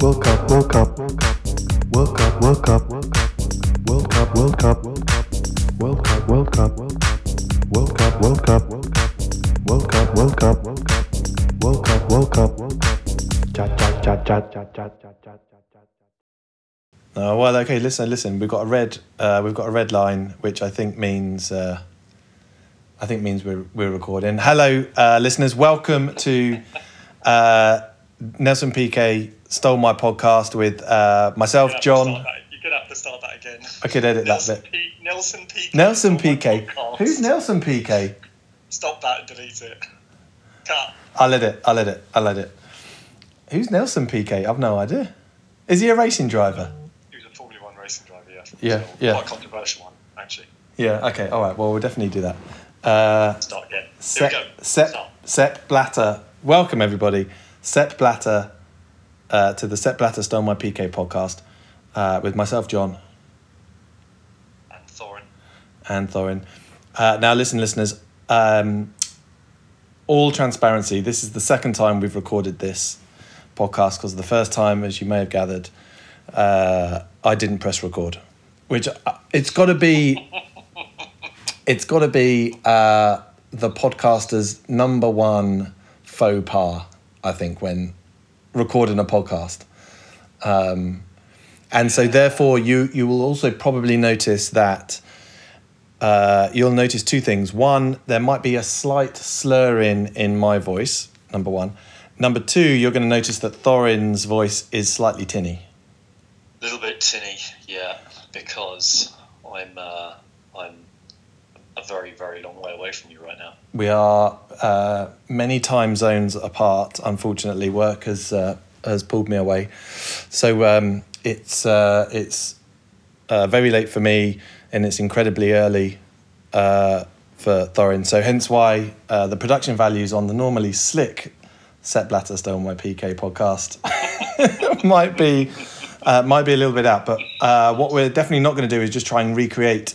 World Cup, World Cup, World Cup, World Cup, World Cup, World Cup, World Cup, World Cup, World Cup, World Cup, World Cup, World Cup, World Cup, World Cup, chat, chat, chat, chat, chat, chat, chat, chat. Uh, well, okay. Listen, listen. We've got a red. Uh, we've got a red line, which I think means. Uh, I think means we're we're recording. Hello, uh, listeners. Welcome to uh, Nelson Piquet stole my podcast with uh, myself, You're gonna have to John. You're gonna have to start that again. I could edit that bit. P- Nelson Piquet. Nelson Piquet. Who's Nelson Piquet? Stop that and delete it. Cut. I'll edit. I'll edit. I'll edit. It. Who's Nelson Piquet? I've no idea. Is he a racing driver? He was a Formula One racing driver. Yeah. Yeah, So, yeah. Quite a controversial one, actually. Yeah. Okay. All right. Well, we'll definitely do that. Uh, Start again. Here Sepp, we go. Sepp, Start. Sepp Blatter. Welcome, everybody. Sepp Blatter uh, to the Sepp Blatter Stole My PK podcast uh, with myself, John, And Thorin. and Thorin. Uh, now, listen, listeners. Um, all transparency, this is the second time we've recorded this podcast because the first time, as you may have gathered, uh, I didn't press record, which uh, it's got to be. It's got to be uh, the podcaster's number one faux pas, I think, when recording a podcast. Um, and so, therefore, you you will also probably notice that uh, you'll notice two things. One, there might be a slight slur in in my voice. Number one. Number two, you're going to notice that Thorin's voice is slightly tinny. A little bit tinny, yeah, because I'm uh, very very long way away from you right now. We are uh, many time zones apart. Unfortunately, work has uh, has pulled me away, so um, it's uh, it's uh, very late for me, and it's incredibly early uh, for Thorin. So hence why uh, the production values on the normally slick Sepp Blatter Stole My PK podcast might be uh, might be a little bit out. But uh, what we're definitely not going to do is just try and recreate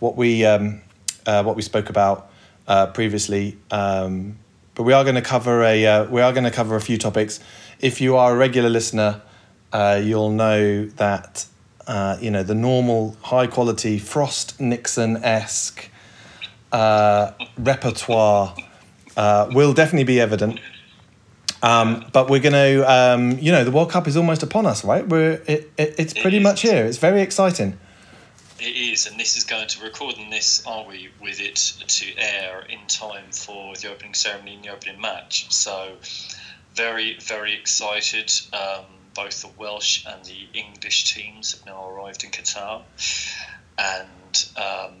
what we um, uh, what we spoke about uh, previously. Um, but we are going to cover a uh, we are going to cover a few topics. If you are a regular listener, uh, you'll know that uh, you know the normal high quality Frost Nixon esque uh, repertoire uh, will definitely be evident. Um, but we're going to, um, you know, the World Cup is almost upon us, right? We're it, it, it's pretty much here. It's very exciting. It is, and this is going to record on this, are we, with it to air in time for the opening ceremony and the opening match. So, very, very excited. Um, both the Welsh and the English teams have now arrived in Qatar, and um,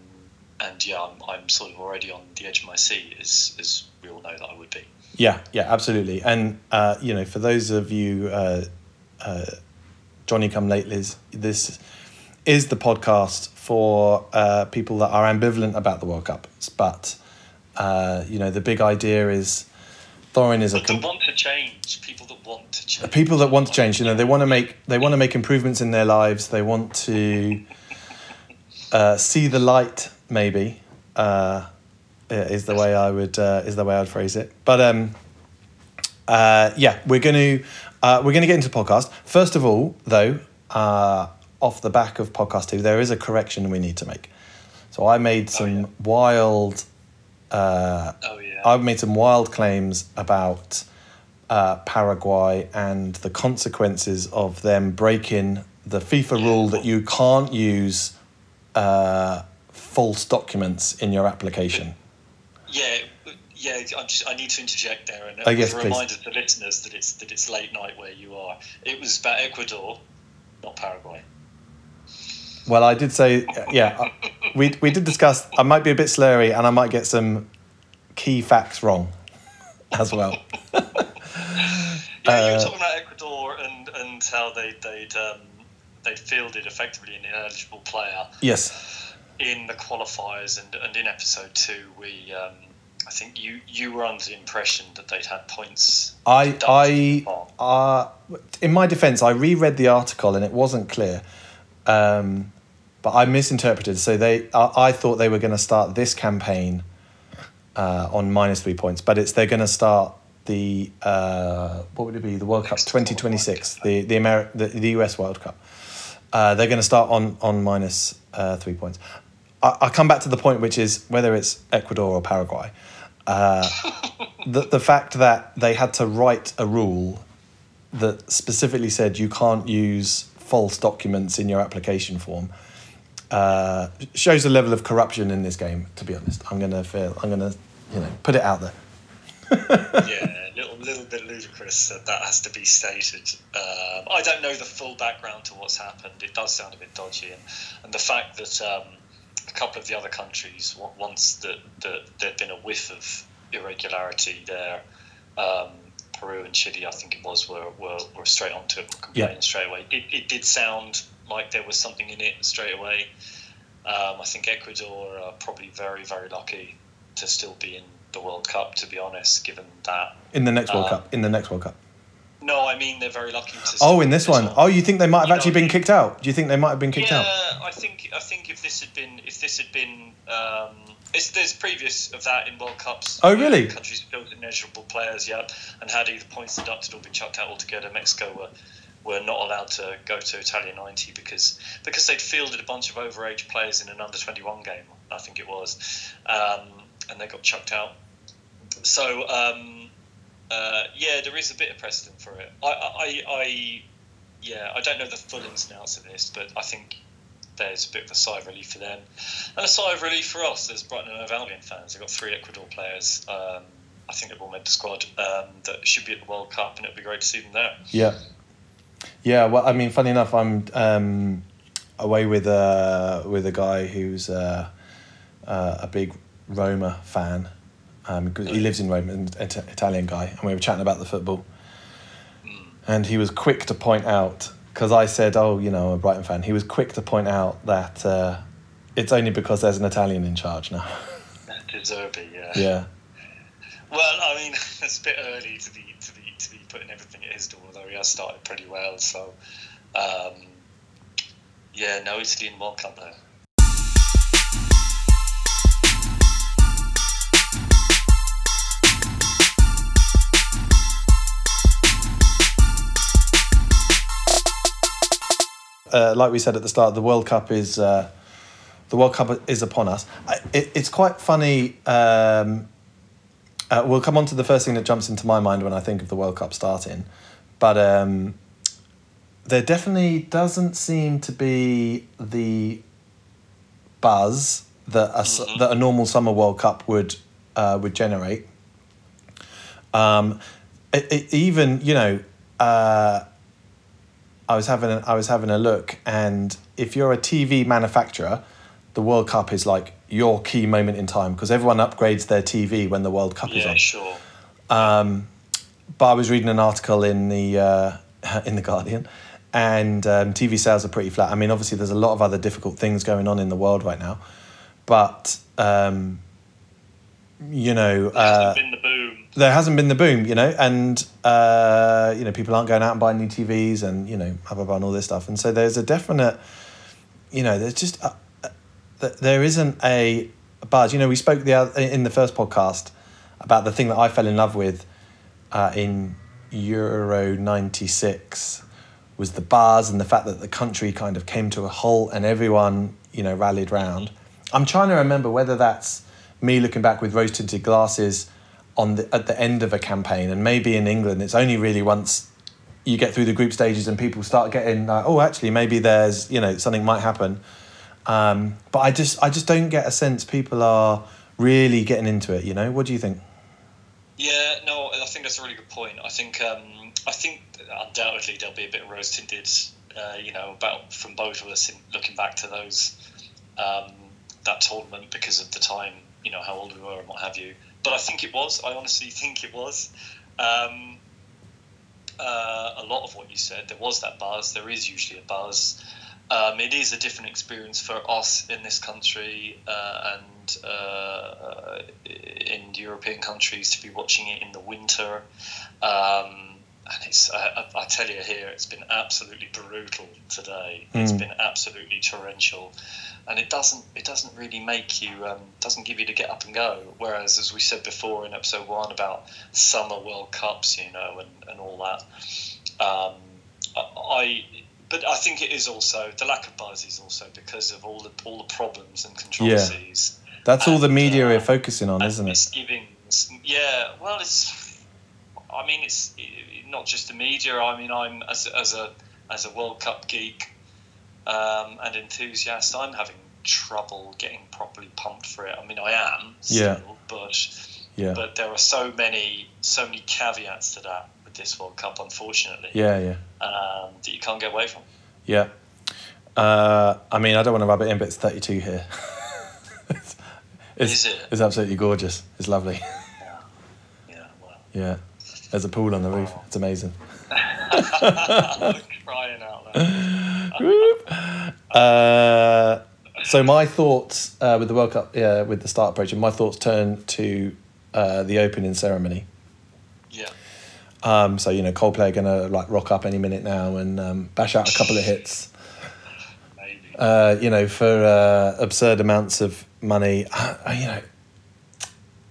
and yeah, I'm, I'm sort of already on the edge of my seat, as as we all know that I would be. Yeah, yeah, absolutely. And uh, you know, for those of you uh, uh, Johnny Come Latelys, this is the podcast for uh, people that are ambivalent about the World Cup. But uh, you know, the big idea is Thorin is a But com- that want to change, people that want to change. people that want to change. You know, they want to make they want to make improvements in their lives. They want to uh, see the light. Maybe uh, is the way I would uh, is the way I'd phrase it. But um, uh, yeah, we're going to uh, we're going to get into the podcast. First of all, though, uh, off the back of podcast two, there is a correction we need to make. So I made some yeah. wild. Uh, Oh yeah. I've made some wild claims about uh, Paraguay and the consequences of them breaking the FIFA rule that you can't use uh, false documents in your application. Yeah, yeah. I'm just, I need to interject there and Oh, yes, as a please. reminder to listeners that it's that it's late night where you are. It was about Ecuador, not Paraguay. Well, I did say, yeah, uh, we, we did discuss, I might be a bit slurry and I might get some key facts wrong as well. Yeah, you Uh, were talking about Ecuador and and how they they'd um, they'd fielded effectively an ineligible player Yes. in the qualifiers and and in episode two we. Um, I think you, you were under the impression that they'd had points. I, I, uh, in my defense, I reread the article and it wasn't clear. Um, but I misinterpreted. So they, I, I thought they were going to start this campaign uh, on minus three points, but it's they're going to start the uh, what would it be? The World Cup twenty twenty six, the the Ameri- the, the US World Cup. Uh, they're going to start on on minus uh, three points. I, I come back to the point, which is whether it's Ecuador or Paraguay. Uh, the the fact that they had to write a rule that specifically said you can't use false documents in your application form uh, shows a level of corruption in this game. To be honest, I'm gonna feel I'm gonna you know put it out there. yeah, a little, little bit ludicrous that that has to be stated. Um, I don't know the full background to what's happened. It does sound a bit dodgy, and, and the fact that um, a couple of the other countries, once that, that there'd been a whiff of irregularity there, um, Peru and Chile, I think it was, were, were, were straight onto it, were complaining Yeah. straight away. It, it did sound like there was something in it straight away. Um, I think Ecuador are probably very, very lucky to still be in the World Cup, to be honest, given that. In the next World Um, Cup. In the next World Cup. No, I mean they're very lucky to. Oh, in this one. Oh, you think they might have You know, actually been kicked out? Do you think they might have been kicked yeah, out? I think I think if this had been if this had been um, it's, there's previous of that in World Cups. Oh, really? Countries built immeasurable players, yeah, and had either points deducted or been chucked out altogether. Mexico were were not allowed to go to Italia 90 because because they'd fielded a bunch of overage players in an under 21 game, I think it was, um, and they got chucked out. So um, uh, yeah, there is a bit of precedent for it. I, I, I yeah, I don't know the full ins and outs of this, but I think there's a bit of a sigh of relief for them, and a sigh of relief for us as Brighton and Hove Albion fans. They've got three Ecuador players. Um, I think they've all made the squad um, that should be at the World Cup, and it'd be great to see them there. Yeah. Yeah, well, I mean, funny enough, I'm um, away with a with a guy who's uh, uh, a big Roma fan. Um, he lives in Rome, an Italian guy, and we were chatting about the football. And he was quick to point out because I said, "Oh, you know, I'm a Brighton fan." He was quick to point out that uh, it's only because there's an Italian in charge now. De Zerbi, yeah. yeah, Well, I mean, it's a bit early to be to be to be putting everything at his door, though he has started pretty well. So, um, yeah, no Italy in World Cup though. Uh, like we said at the start, the World Cup is uh, the World Cup is upon us. I, it, it's quite funny. Um, uh, we'll come on to the first thing that jumps into my mind when I think of the World Cup starting, but um, there definitely doesn't seem to be the buzz that a, s- that a normal summer World Cup would uh, would generate. Um, it, it, even you know. I was having a, I was having a look, and if you're a TV manufacturer, the World Cup is like your key moment in time because everyone upgrades their TV when the World Cup is on. Yeah, sure. But I was reading an article in the uh, in the Guardian, and um, TV sales are pretty flat. I mean, obviously, there's a lot of other difficult things going on in the world right now, but um, you know, uh, been the. There hasn't been the boom, you know, and uh, you know people aren't going out and buying new TVs and you know blah blah blah and all this stuff, and so there's a definite, you know, there's just a, th- there isn't a buzz. You know, we spoke the other, in the first podcast about the thing that I fell in love with uh, in Euro '96 was the bars and the fact that the country kind of came to a halt and everyone you know rallied round. I'm trying to remember whether that's me looking back with rose tinted glasses on the at the end of a campaign and maybe in England it's only really once you get through the group stages and people start getting like oh actually maybe there's you know something might happen um, but I just I just don't get a sense people are really getting into it you know what do you think Yeah, no, I think that's a really good point. I think um, I think undoubtedly there'll be a bit of rose tinted, uh, you know, about from both of us in looking back to those um, that tournament because of the time, you know, how old we were and what have you. But I think it was. I honestly think it was. Um, uh, a lot of what you said, there was that buzz. There is usually a buzz. Um, it is a different experience for us in this country uh, and uh, in European countries to be watching it in the winter. Um, and it's I, I tell you here, it's been absolutely brutal today. It's been absolutely torrential, and it doesn't it doesn't really make you um, doesn't give you to get up and go. Whereas, as we said before in episode one about summer World Cups, you know, and, and all that, um, I. But I think it is also the lack of buzz is also because of all the all the problems and controversies. That's all the media uh, are focusing on, isn't it? misgivings. Yeah, well, it's. I mean, it's i- not just the media. I mean, I'm as as a as a World Cup geek um, and enthusiast. I'm having trouble getting properly pumped for it. I mean, I am still, Yeah. but Yeah, but there are so many so many caveats to that with this World Cup, unfortunately, yeah, yeah, um, that you can't get away from. yeah. Uh, I mean, I don't want to rub it in, but it's 32 here. it's, it's, Is it? It's absolutely gorgeous. It's lovely. Yeah, yeah. Well, Yeah, there's a pool on the roof. It's amazing. crying out loud. Uh, so my thoughts uh, with the World Cup, yeah, with the start approaching, my thoughts turn to uh, the opening ceremony. Yeah. Um, so you know, Coldplay are gonna like rock up any minute now and um, bash out a couple of hits. Maybe. Uh, you know, for uh, absurd amounts of money. Uh, you know,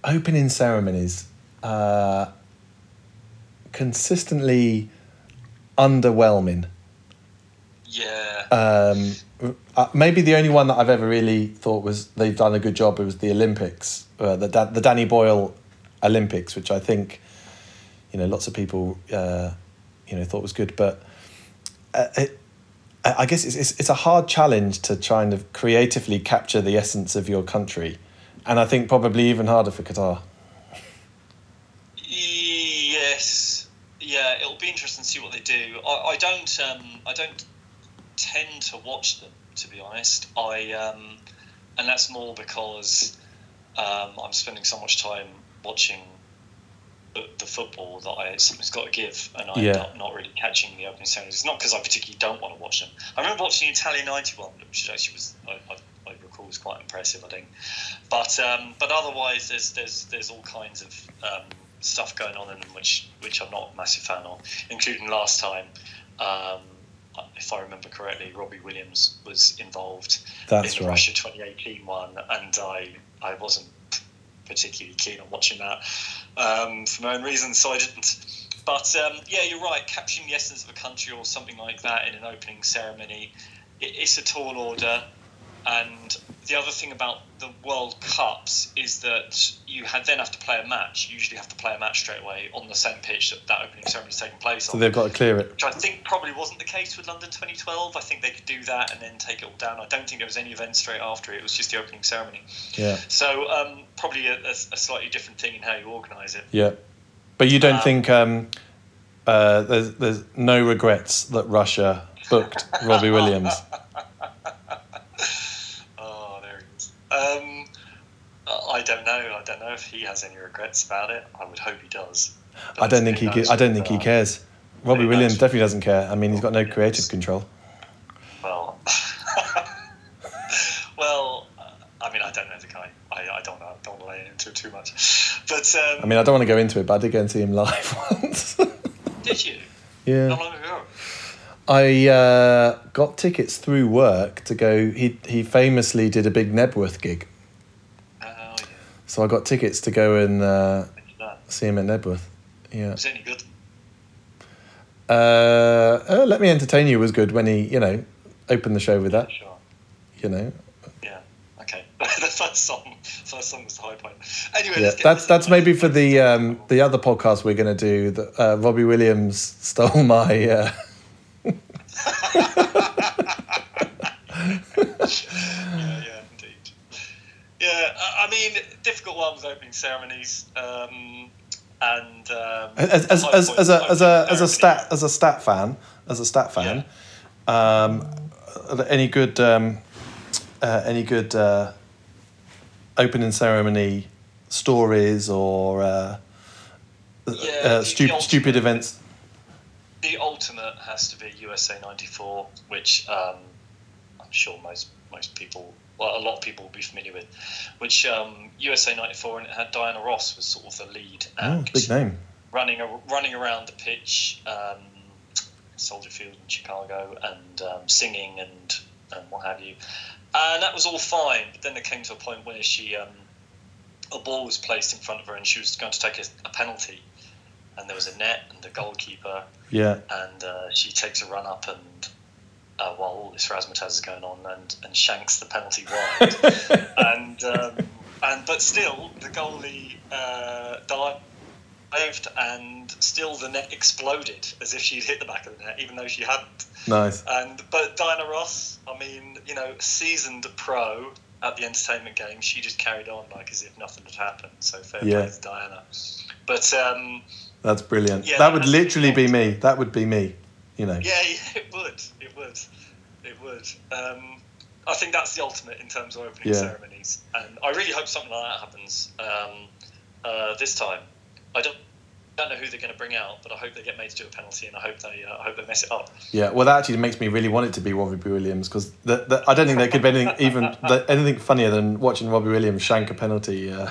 opening ceremonies uh, consistently underwhelming. yeah. Um, uh, maybe the only one that I've ever really thought was they've done a good job was the Olympics, uh, the the Danny Boyle Olympics, which I think, you know, lots of people, uh, you know, thought was good. But uh, it, I I guess it's, it's it's a hard challenge to try and creatively capture the essence of your country, and I think probably even harder for Qatar. Yes, yeah, it'll be interesting to see what they do. I, I don't, um, I don't tend to watch them, to be honest. I, um, and that's more because um, I'm spending so much time watching the, the football that I something's got to give, and I'm Yeah. not, not really catching the opening ceremonies. It's not because I particularly don't want to watch them. I remember watching Italian '91, which actually was I, I, I recall was quite impressive. I think, but um, but otherwise, there's there's there's all kinds of um, stuff going on in them which which I'm not a massive fan of, including last time. Um, if I remember correctly, Robbie Williams was involved That's in the right. Russia 2018 one, and I I wasn't particularly keen on watching that um, for my own reasons, so I didn't. But um, yeah, you're right. Capturing the essence of a country or something like that in an opening ceremony, it, it's a tall order. And the other thing about the World Cups is that you had then have to play a match. You usually have to play a match straight away on the same pitch that that opening ceremony is taking place So on they've got to clear it. which I think probably wasn't the case with London 2012. I think they could do that and then take it all down. I don't think there was any event straight after it. It was just the opening ceremony. Yeah, So um, probably a, a, a slightly different thing in how you organise it. yeah. But you don't Um, think um, uh, there's there's no regrets that Russia booked Robbie Williams. Oh, there he is. Um, I don't know. I don't know if he has any regrets about it. I would hope he does. I don't think he. knows I don't think he cares. Robbie Williams knows? definitely doesn't care. I mean, he's got no creative control. Well, well. I mean, I don't know the guy. I, I don't know. Don't want to lay into it too much. But um, I mean, I don't want to go into it, but I did go and see him live once. did you? How yeah, long ago? I uh, got tickets through work to go. He he famously did a big Knebworth gig, Oh yeah. so I got tickets to go and uh, that? see him at Knebworth. Yeah. Was it any good? Uh, uh, Let Me Entertain You was good when he, you know, opened the show with that. Sure. You know, Yeah. Okay. the first song. First song was the high point. Anyway, yeah. That's that's maybe for the um, the other podcast we're going to do. That uh, Robbie Williams stole my. Uh, yeah, yeah, indeed. Yeah, I I mean, difficult ones, opening ceremonies. Um, and um, as, as, as, as a as a as a stat as a stat fan as a stat fan, yeah. um, any good um, uh, any good uh, opening ceremony stories or uh, Yeah, uh, stupid stupid events? The ultimate has to be USA '94, which um, I'm sure most most people, well, a lot of people will be familiar with. Which um, USA '94, and it had Diana Ross was sort of the lead Oh, big name. running running around the pitch, um, Soldier Field in Chicago, and um, singing and and what have you. And that was all fine. But then it came to a point where she um, a ball was placed in front of her, and she was going to take a, a penalty. And there was a net and the goalkeeper, Yeah. and uh, she takes a run up and. Uh, while all this razzmatazz is going on, and, and shanks the penalty wide, and um, and but still the goalie uh, dived, and still the net exploded as if she'd hit the back of the net, even though she hadn't. nice. And but Diana Ross, I mean, you know, seasoned pro at the entertainment game, she just carried on like as if nothing had happened. So fair Yeah. play to Diana. But um, That's brilliant. Yeah, that would literally be me. That would be me. You know. yeah, yeah, it would, it would, it would. Um, I think that's the ultimate in terms of opening Yeah. ceremonies, and I really hope something like that happens um, uh, this time. I don't. Don't know who they're going to bring out, but I hope they get made to do a penalty, and I hope they, uh, I hope they mess it up. Yeah, well, that actually makes me really want it to be Robbie Williams because I don't think there could be anything even the, anything funnier than watching Robbie Williams shank a penalty. Uh,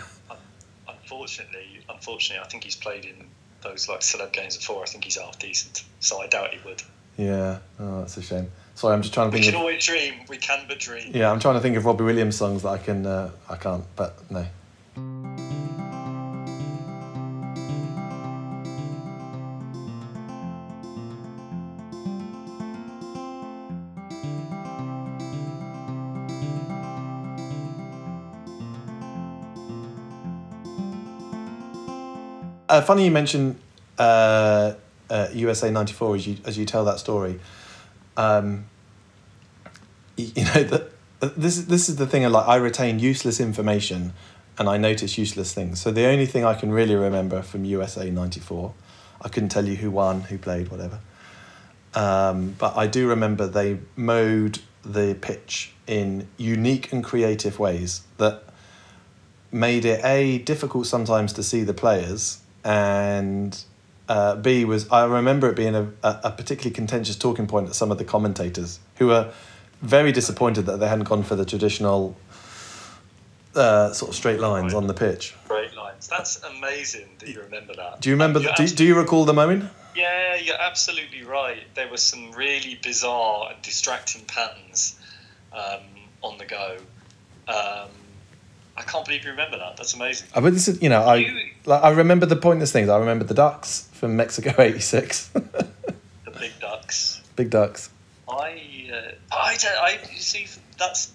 Unfortunately, unfortunately, I think he's played in those like celeb games before. I think he's half decent, so I doubt he would. yeah, oh, that's a shame. Sorry, I'm just trying to We think. can Of, always dream. We can but dream. yeah, I'm trying to think of Robbie Williams songs that I can. Uh, I can't, but no. Uh, funny you mentioned uh, uh, USA '94 as you as you tell that story. Um, y- you know that this is this is the thing. Like I retain useless information, and I notice useless things. So the only thing I can really remember from USA '94, I couldn't tell you who won, who played, whatever. Um, but I do remember they mowed the pitch in unique and creative ways that made it a difficult sometimes to see the players and uh, b was i remember it being a, a, particularly contentious talking point at some of the commentators who were very disappointed that they hadn't gone for the traditional uh, sort of straight lines on the pitch Great lines. That's amazing that you remember that. do you remember the, do, do you recall the moment Yeah, you're absolutely right. There were some really bizarre and distracting patterns um, on the go. Um, I can't believe you remember that. That's amazing. I but this is you know I You- like, I remember the pointless things I remember the ducks from Mexico '86 The big ducks. big ducks I, uh, I, don't, I you see that's.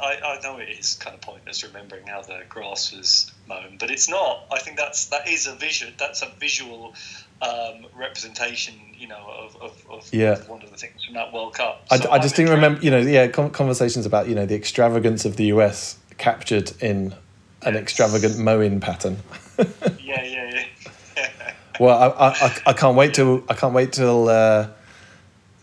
I, I know it is kind of pointless remembering how the grass was mown, but it's not. I think that's that is a vision. That's a visual um, representation, you know, of, of, of, Yeah. of one of the things from that World Cup. I, So I just I'm didn't remember, you know, yeah, conversations about, you know, the extravagance of the US captured in an extravagant mowing pattern. Yeah, yeah, yeah. Well, I, I, I- can't wait till I can't wait till uh,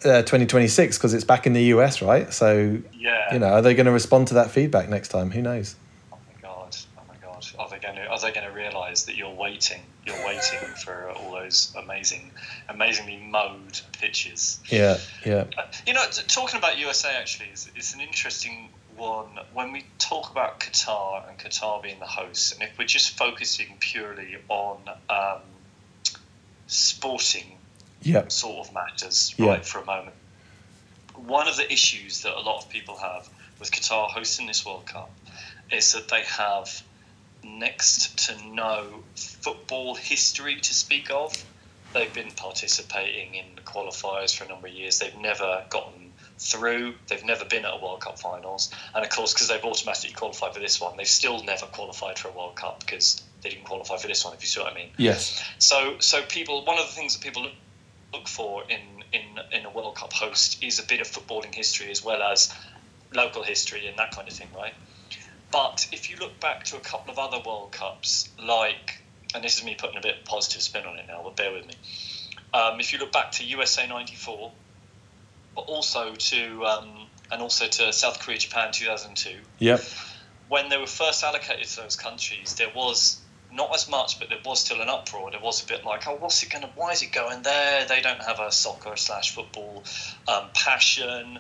uh, 2026 because it's back in the US, right? So, yeah. you know, are they going to respond to that feedback next time? Who knows? Oh my god! Oh my god! Are they going to Are they going to realise that you're waiting? You're waiting for all those amazing, amazingly mowed pitches. Yeah, yeah, Uh, You know, t- talking about USA actually is, is an interesting one. When we talk about Qatar and Qatar being the host, and if we're just focusing purely on um, sporting yeah, sort of matters Yeah. right for a moment. One of the issues that a lot of people have with Qatar hosting this World Cup is that they have next to no football history to speak of. They've been participating in the qualifiers for a number of years. They've never gotten through. They've never been at a World Cup finals. And of course, because they've automatically qualified for this one, they've still never qualified for a World Cup because they didn't qualify for this one, if you see what I mean. yes, So, so people, one of the things that people look, look for in, in in a World Cup host is a bit of footballing history as well as local history and that kind of thing, right? But if you look back to a couple of other World Cups, like, and this is me putting a bit of positive spin on it now, but bear with me. Um, if you look back to USA '94, but also to um, and also to South Korea, Japan 2002, yep, when they were first allocated to those countries, there was not as much, but there was still an uproar. There was a bit like, oh, what's it going to? Why is it going there? They don't have a soccer slash football um, passion.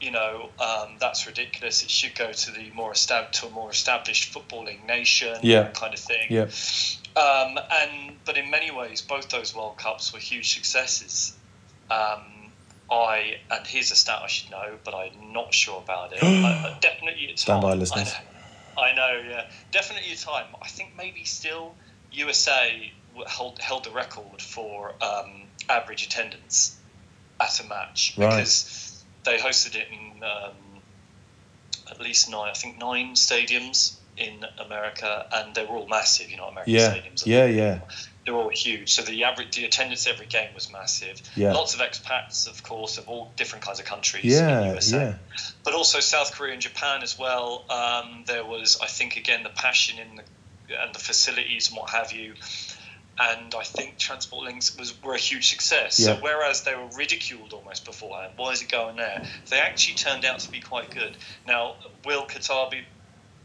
You know, um, that's ridiculous. It should go to the more estab- to a more established footballing nation. Yeah. kind of thing. yeah, Um, and but in many ways, both those World Cups were huge successes. Um, I and here's a stat I should know, but I'm not sure about it. I, I definitely at Stand by, listeners. I know, I know, yeah, definitely a time. I think maybe still USA held held the record for um, average attendance at a match Right. because they hosted it in um, at least nine, I think nine stadiums in America, and they were all massive. You know, American Yeah, stadiums. yeah, yeah, They're all huge. So the average, the attendance every game was massive. Yeah. Lots of expats, of course, of all different kinds of countries. yeah, in the USA yeah. but also South Korea and Japan as well. Um, there was, I think, again the passion in the and the facilities and what have you. And I think Transport Links was were a huge success. So Yeah. whereas they were ridiculed almost beforehand, why is it going there? They actually turned out to be quite good. Now, will Qatar be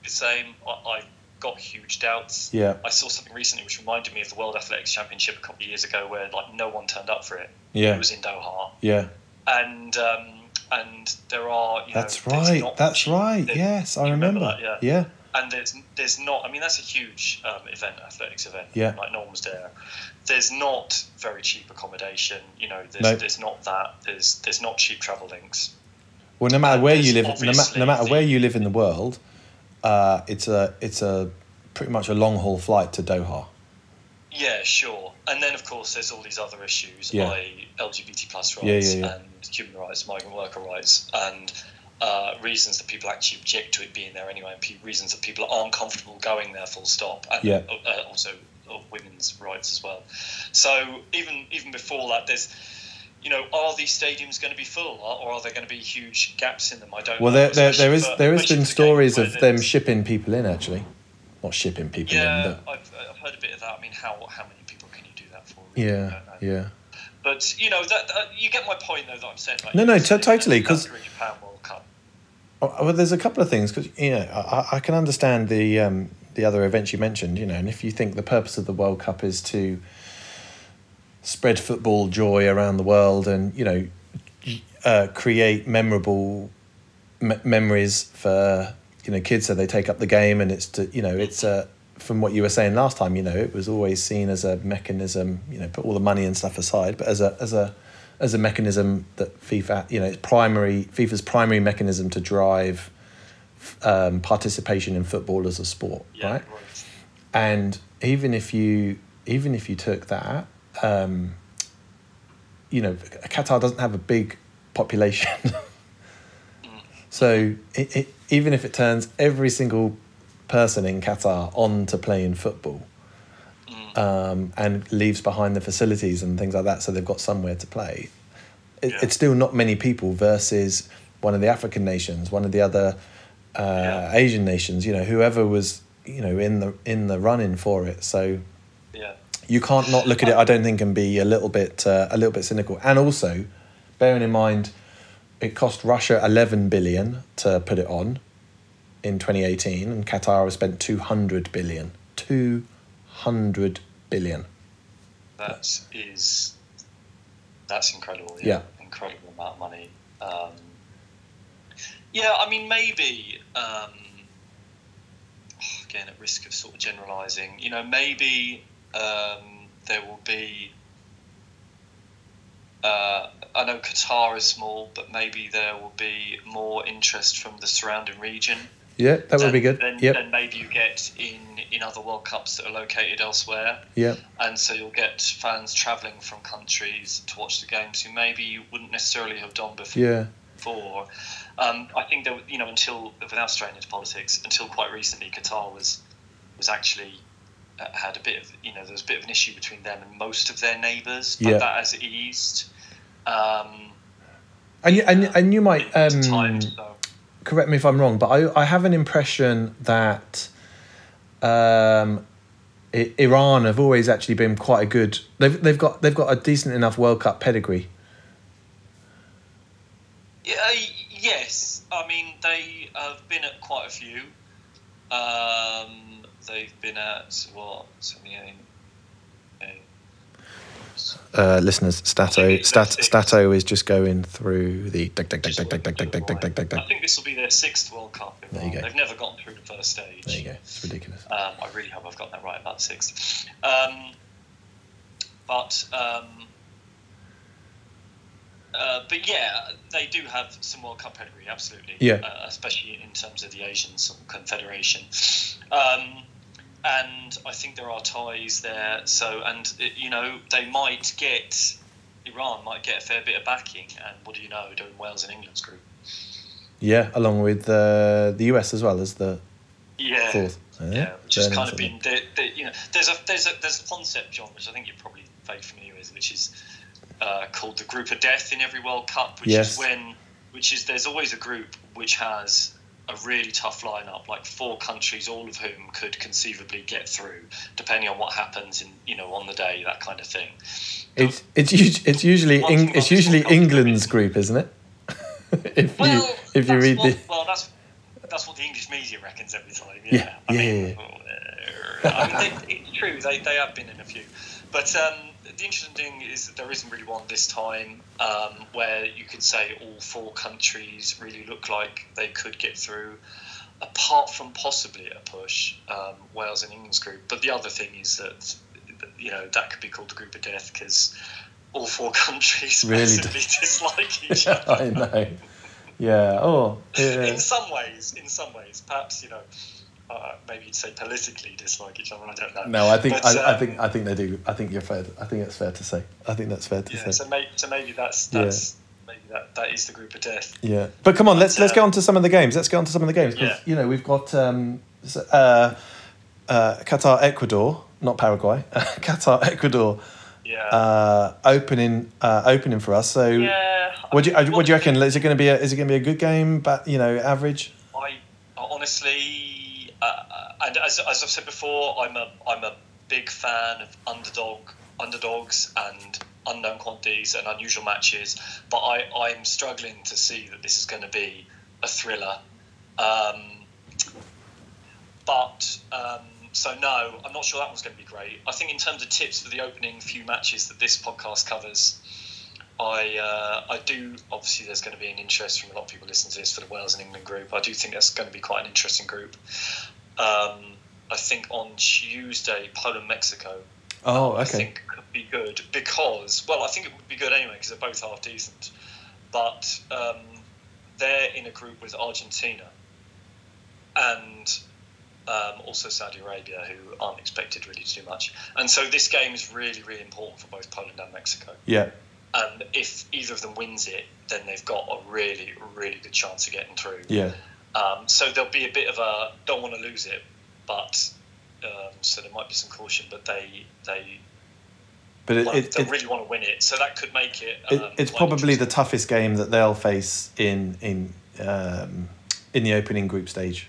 the same? I, I got huge doubts. Yeah, I saw something recently which reminded me of the World Athletics Championship a couple of years ago, where like no one turned up for it. yeah, It was in Doha yeah. and um, and there are you know, That's there's right. That's right. there- Yes, I remember remember. that, yeah. and there's there's not I mean that's a huge um, event athletics event Yeah. like no one was there there's not very cheap accommodation you know there's, No. there's not that there's there's not cheap travel links Well, no matter And where you live, no, ma- no matter the- where you live in the world, uh, it's a it's a pretty much a long haul flight to Doha. yeah sure and then of course there's all these other issues Yeah. like LGBT plus rights yeah, yeah. and human rights migrant worker rights and uh, reasons that people actually object to it being there anyway, and pe- reasons that people aren't comfortable going there full stop, and Yeah. uh, also of women's rights as well. So even even before that, there's you know, are these stadiums going to be full, or are there going to be huge gaps in them? I don't. Well, know, there there, is there has been stories of them shipping people in actually, not shipping people in, Yeah, but I've, I've heard a bit of that. I mean, how how many people can you do that for? Really? Yeah, yeah. But you know, that, that you get my point though. That I'm saying. Like, No, no, said, totally, South 'cause- Korea, Japan World Cup. Oh, Well, there's a couple of things because you know I, I can understand the um, the other events you mentioned. You know, and if you think the purpose of the World Cup is to spread football joy around the world and you know uh, create memorable me- memories for you know kids, so they take up the game, and it's to you know it's uh, from what you were saying last time. You know, it was always seen as a mechanism. You know, put all the money and stuff aside, but as a as a as a mechanism that FIFA, you know, it's primary FIFA's primary mechanism to drive um, participation in football as a sport, Yeah, right? And even if you even if you took that, um, you know, Qatar doesn't have a big population, so it, it, even if it turns every single person in Qatar on to playing football, um, and leaves behind the facilities and things like that, so they've got somewhere to play. It, Yeah. It's still not many people versus one of the African nations, one of the other uh, Yeah. Asian nations. You know, whoever was you know in the in the running for it. So. You can't not look at it. I don't think and be a little bit uh, a little bit cynical. And also, bearing in mind, it cost Russia eleven billion to put it on in 2018, and Qatar has spent 200 billion. 200 billion. That is that's incredible. Yeah. incredible amount of money. Um, yeah, I mean maybe um, again at risk of sort of generalising, you know, maybe um, there will be. Uh, I know Qatar is small, but maybe there will be more interest from the surrounding region. Yeah, that would be good. Then, Yep. than maybe you get in, in other World Cups that are located elsewhere Yeah. and so you'll get fans travelling from countries to watch the games who maybe you wouldn't necessarily have done before. Yeah. before. Um, I think that you know until without straying into politics, until quite recently, Qatar was was actually had a bit of you know there was a bit of an issue between them and most of their neighbours, but Yeah. that has eased. Um, And you, and, and you might um, time, so. correct me if I'm wrong, but I, I have an impression that um, I- Iran have always actually been quite a good. They've they've got they've got a decent enough World Cup pedigree. Yeah, uh, yes. I mean, they have been at quite a few. Um, they've been at what? 78, uh, listeners, Stato, Stat. Stato is just going through the. I think this will be their sixth World Cup. in There you go. They've never gotten through the first stage. There you go. It's ridiculous. Um, I really hope I've got that right about sixth. Um, but um, uh, but yeah, they do have some World Cup pedigree, absolutely. Yeah. Uh, especially in terms of the Asian sort of confederation. Um, and I think there are ties there. So and it, you know they might get Iran might get a fair bit of backing. And what do you know? Doing Wales and England's group. Yeah, along with uh, the US as well as the Yeah. fourth. Uh, Yeah, which has kind of been, the, the, you know, there's a there's a there's a concept, John, which I think you're probably very familiar with, which is uh, called the group of death in every World Cup, which Yes. is when, which is there's always a group which has a really tough lineup, like four countries, all of whom could conceivably get through, depending on what happens in you know on the day, that kind of thing. It's it's it's usually Eng- it's usually World Cup is- England's group, isn't it? if Well, you if you read what, the well, that's that's what the English media reckons every time. Yeah, Yeah, I yeah, mean, yeah, uh, I mean they, it's true. They, they have been in a few, but um, the interesting thing is that there isn't really one this time um, where you could say all four countries really look like they could get through. Apart from possibly a push, um, Wales and England's group. But the other thing is that you know that could be called the group of death because all four countries Really dislike each other I know. Yeah. Oh. Yeah. in some ways, in some ways, perhaps you know, uh, maybe you'd say politically dislike each other. I don't know. No, I think But, I, I um, think I think they do. I think you're fair. I think that's fair to say. I think that's fair to Yeah, say. so maybe, so maybe that's Yeah. that's maybe that, that is the group of death. Yeah, but come on, let's let's uh, get on to some of the games. Let's get on to some of the games because Yeah. you know we've got um, uh, uh, Qatar, Ecuador, not Paraguay, Qatar, Ecuador, Yeah. uh, opening uh, opening for us. So, yeah. What do you what do you reckon? Is it going to be a, is it going to be a good game? But you know, average. I honestly, uh, and as, as I've said before, I'm a I'm a big fan of underdog underdogs and unknown quantities and unusual matches. But I I'm struggling to see that this is going to be a thriller. Um, but um, so no, I'm not sure that one's going to be great. I think in terms of tips for the opening few matches that this podcast covers, I uh, I do obviously there's going to be an interest from a lot of people listening to this for the Wales and England group. I do think that's going to be quite an interesting group. Um, I think on Tuesday, Poland Mexico. Oh, I okay. think could be good because well, I think it would be good anyway because they're both half decent. But um, they're in a group with Argentina and um, also Saudi Arabia, who aren't expected really to do much. And so this game is really, really important for both Poland and Mexico. Yeah, And if either of them wins it, then they've got a really, really good chance of getting through. yeah, Um, so there'll be a bit of a don't want to lose it, but um, so there might be some caution. But they they but it, it, really want to win it, so that could make it. Um, it's probably the toughest game that they'll face in in um, in the opening group stage.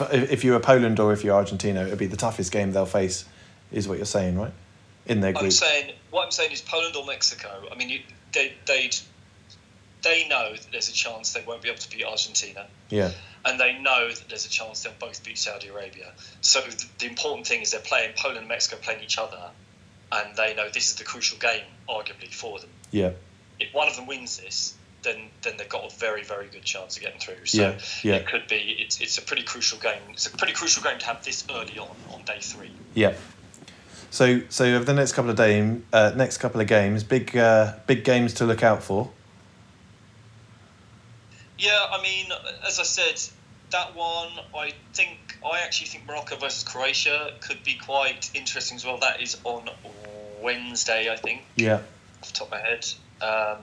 If if you're Poland or if you're Argentina, it'll be the toughest game they'll face, is what you're saying, right? In their I'm saying what I'm saying is Poland or Mexico. I mean, you, they they they know that there's a chance they won't be able to beat Argentina. Yeah, and they know that there's a chance they'll both beat Saudi Arabia. So th- the important thing is they're playing Poland and Mexico playing each other, and they know this is the crucial game, arguably for them. yeah, If one of them wins this, then then they've got a very very good chance of getting through. So Yeah, yeah. it could be it's it's a pretty crucial game. It's a pretty crucial game to have this early on on day three. yeah. So so over the next couple of days, uh, next couple of games, big uh, big games to look out for. Yeah, I mean, as I said, that one, I think, I actually think Morocco versus Croatia could be quite interesting as well. That is on Wednesday, I think, Yeah, off the top of my head. Um,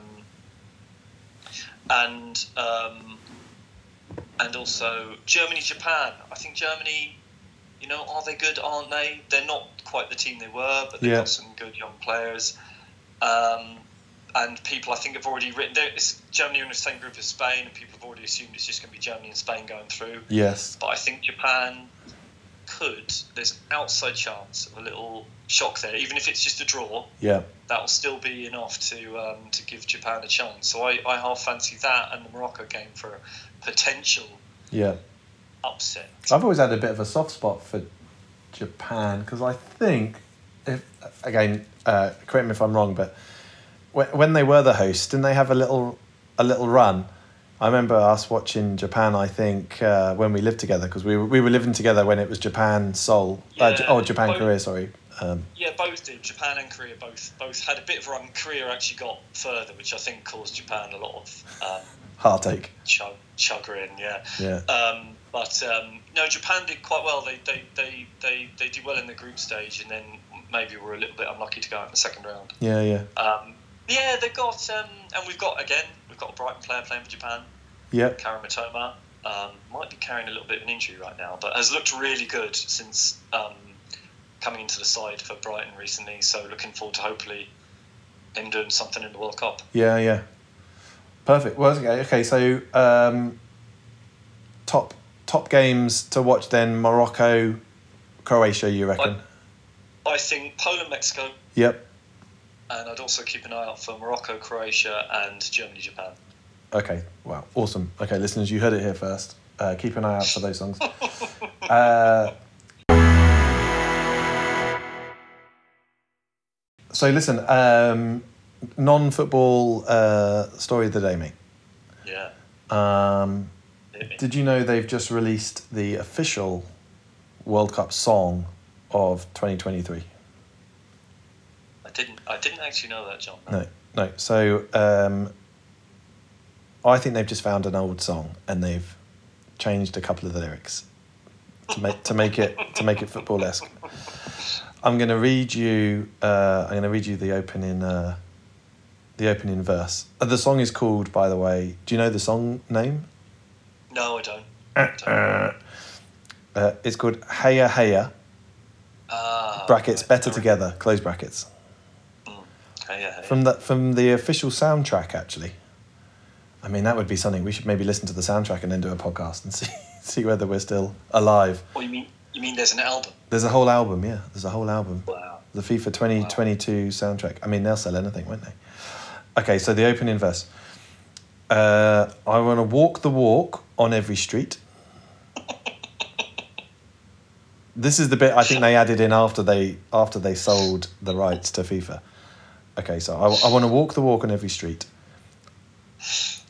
and um, and also Germany, Japan. I think Germany, you know, are they good? Aren't they? They're not quite the team they were, but they've Yeah. got some good young players. Um, and people, I think, have already written. It's Germany are in the same group as Spain, and people have already assumed it's just going to be Germany and Spain going through. yes, But I think Japan could. There's an outside chance of a little shock there, even if it's just a draw yeah, that'll still be enough to um, to give Japan a chance. So I, I half fancy that and the Morocco game for potential yeah. Upset. I've always had a bit of a soft spot for Japan because I think if, again, uh, correct me if I'm wrong, but when, when they were the hosts, didn't they have a little a little run? I remember us watching Japan. I think uh, when we lived together because we were, we were living together when it was Japan Seoul. uh, J- oh, Japan both- Korea. Sorry. Um, Yeah, both did. Japan and Korea both both had a bit of a run. Korea actually got further, which I think caused Japan a lot of um, heartache. chug, chagrin. Yeah. Yeah. Um, but um, no, Japan did quite well. They, they, they, they, they did well in the group stage, and then maybe were a little bit unlucky to go out in the second round. Yeah, yeah. Um, yeah, they've got, um, and we've got again, we've got a Brighton player playing for Japan, Yeah. Kaoru Mitoma. Um, might be carrying a little bit of an injury right now, but has looked really good since um, coming into the side for Brighton recently. So looking forward to hopefully him doing something in the World Cup. Yeah, yeah. Perfect. Well, okay. Okay, so um, top top games to watch then Morocco, Croatia. You reckon? I think Poland, Mexico, Yep. and I'd also keep an eye out for Morocco, Croatia, and Germany, Japan. Okay. Wow. Awesome. Okay, listeners, you heard it here first. Uh, keep an eye out for those songs. uh, so listen, um, non-football uh, story of the day, mate. Yeah. Um. Did you know they've just released the official World Cup song of 2023? I didn't. I didn't actually know that, John. No, no. So um, I think they've just found an old song and they've changed a couple of the lyrics to make to make it to make it football esque. I'm going to read you. Uh, I'm going to read you the opening. Uh, the opening verse. Uh, the song is called, by the way. Do you know the song name? No, I don't. I don't. Uh, uh, it's called Hayya Hayya. Ah, Brackets right, better sorry. together. Close brackets. Hey, yeah, hey. From the from the official soundtrack, actually. I mean, that would be something. We should maybe listen to the soundtrack and then do a podcast and see see whether we're still alive. What you mean? You mean there's an album? There's a whole album, yeah. There's a whole album. Wow. The FIFA 2022 soundtrack. I mean, they'll sell anything, won't they? Okay, so the opening verse. Uh, I want to walk the walk on every street. This is the bit I think they added in after they after they sold the rights to FIFA. Okay, so I, I want to walk the walk on every street,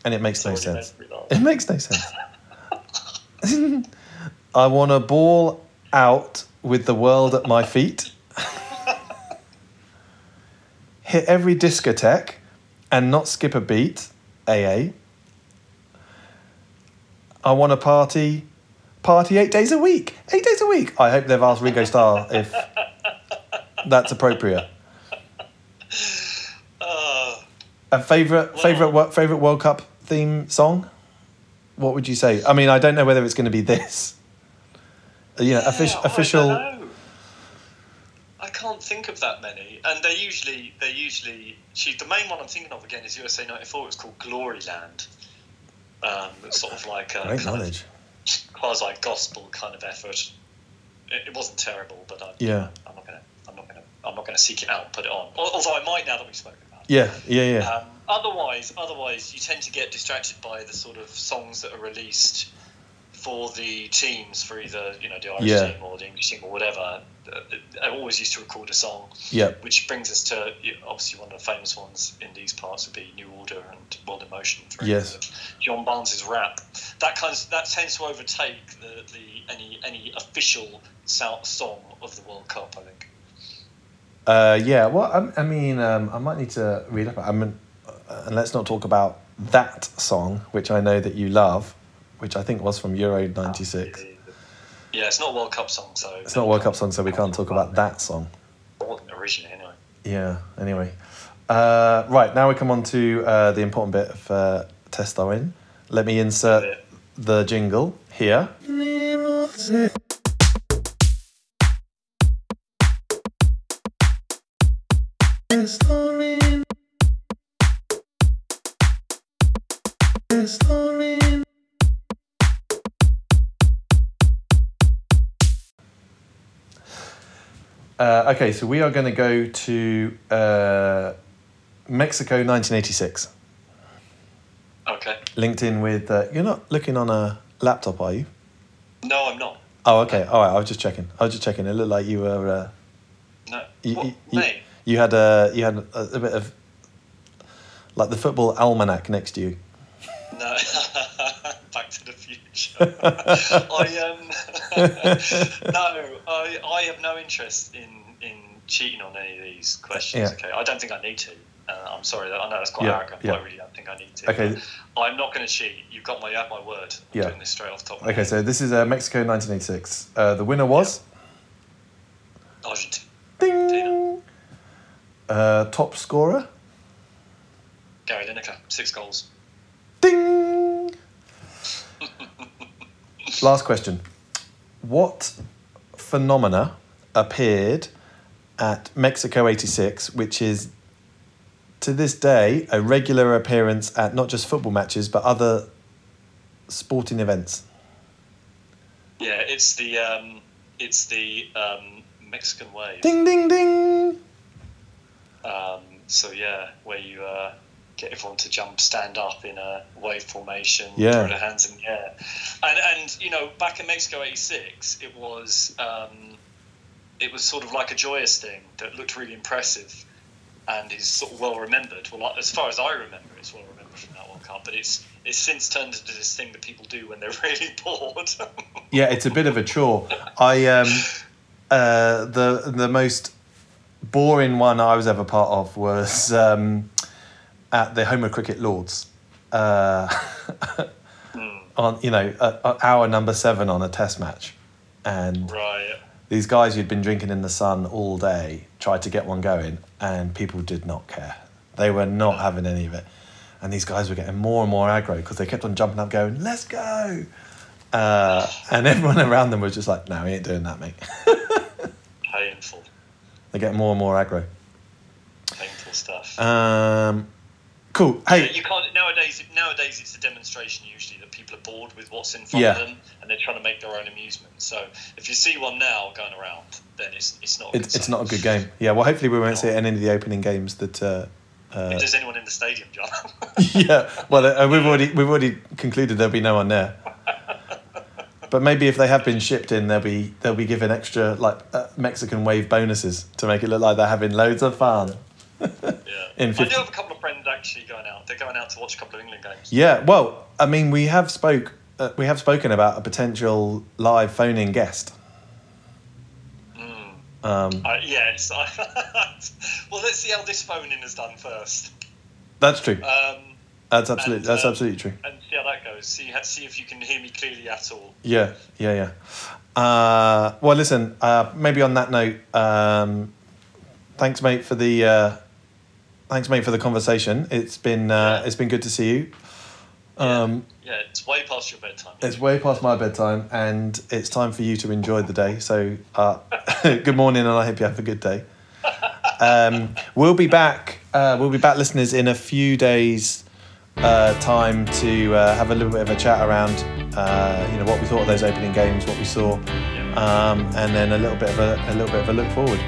and it makes no sense. made me laugh. It makes no sense. I want to ball out with the world at my feet. Hit every discotheque and not skip a beat. AA. I want to party, party eight days a week. Eight days a week. I hope they've asked Ringo Starr if that's appropriate. Uh, A favorite, favorite, wo- favorite World Cup theme song. What would you say? I mean, I don't know whether it's going to be this. You know, official, yeah, I official. Don't know. I can't think of that many, and they're usually they're usually. Gee, the main one I'm thinking of again is USA '94. It's called Glory Land. Um, it's sort of like a Great kind knowledge. of quasi gospel kind of effort. It, it wasn't terrible, but I, Yeah. I'm not gonna I'm not gonna I'm not gonna seek it out put it on. Although I might now that we've spoken about. it. Yeah, yeah, yeah. Um, otherwise, otherwise, you tend to get distracted by the sort of songs that are released for the teams, for either you know the Irish Yeah. team or the English team or whatever. Uh, I always used to record a song, yeah. which brings us to obviously one of the famous ones in these parts would be New Order and World in Motion. For Yes. John Barnes's rap. That kind of, that tends to overtake the, the any any official song of the World Cup. I think. Uh, yeah, well, I, I mean, um, I might need to read up. I mean, uh, and let's not talk about that song, which I know that you love, which I think was from Euro '96. Yeah, it's not a World Cup song, so It's not a World Cup song, so we can't talk about that song. It wasn't originally, anyway. Yeah. Anyway, uh, right now we come on to uh, the important bit of uh, test in. Let me insert the jingle here. Uh, okay, so we are going to go to uh, Mexico 1986. Okay. Linked in with. Uh, you're not looking on a laptop, are you? No, I'm not. Oh, okay. All right. I was just checking. I was just checking. It looked like you were. Uh, No. You, what, you- you- me? you had a you had a, a bit of like the football almanac next to you. No. Back to the future. I um. No, I I have no interest in in cheating on any of these questions. Yeah. Okay, I don't think I need to. Uh, I'm sorry. I know that's quite Yeah, arrogant, yeah. I really don't think I need to. Okay. I'm not going to cheat. You've got my you have my word. I'm Yeah. doing this straight off the top. Okay, head. so this is uh, Mexico 1986. Uh, the winner was Argentina. ding. Uh, top scorer Gary Lineker, six goals. ding. Last question. What phenomena appeared at Mexico 86, which is to this day a regular appearance at not just football matches but other sporting events? Yeah, it's the um, it's the um, Mexican wave. Ding, ding, ding. Um, so yeah, where you uh, get everyone to jump, stand up in a wave formation, Yeah. throw their hands in the air, and and you know back in Mexico '86, it was um, it was sort of like a joyous thing that looked really impressive, and is sort of well remembered. Well, as far as I remember, it's well remembered from that World Cup, but it's it's since turned into this thing that people do when they're really bored. Yeah, it's a bit of a chore. I um, uh, the the most boring one I was ever part of was um, at the Home of Cricket Lords. Uh, on you know uh, uh, hour number seven on a Test match, and right. these guys who'd been drinking in the sun all day tried to get one going, and people did not care. They were not having any of it, and these guys were getting more and more aggro because they kept on jumping up, going, "Let's go!" Uh, and everyone around them was just like, "No, we ain't doing that, mate." Painful, they get more and more aggro. painful stuff. Um, cool. Hey, you can't nowadays. Nowadays, it's a demonstration usually that people are bored with what's in front Yeah. of them, and they're trying to make their own amusement. So if you see one now going around, then it's it's not. A good it, it's not a good game. Yeah. Well, hopefully we won't see it in any of the opening games that. Uh, uh, If there's anyone in the stadium, John. yeah. Well, uh, we've already we've already concluded there'll be no one there. But maybe if they have been shipped in, they'll be they'll be given extra like uh, Mexican wave bonuses to make it look like they're having loads of fun. In I do have a couple of friends actually going out. They're going out to watch a couple of England games. Yeah. Well, I mean, we have spoke uh, we have spoken about a potential live phone-in guest. Mm. Um, Uh, yes. well, let's see how this phone-in is done first, that's true. um, That's absolutely and, that's uh, absolutely true. and see how that goes. See see if you can hear me clearly at all. Yeah, yeah, yeah. Uh, well, listen. Uh, maybe on that note, um, thanks, mate, for the uh, thanks, mate, for the conversation. It's been uh, Yeah. it's been good to see you. Um, Yeah, it's way past your bedtime. it's way past my bedtime, and it's time for you to enjoy the day. So, uh, good morning, and I hope you have a good day. Um, we'll be back. Uh, we'll be back, listeners, in a few days' uh, time to uh, have a little bit of a chat around, uh, you know, what we thought of those opening games, what we saw, Yeah. um, and then a little bit of a, a little bit of a look forward.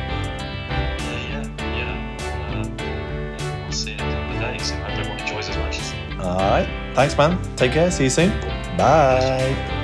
All right, thanks, man. Take care. See you soon. Bye.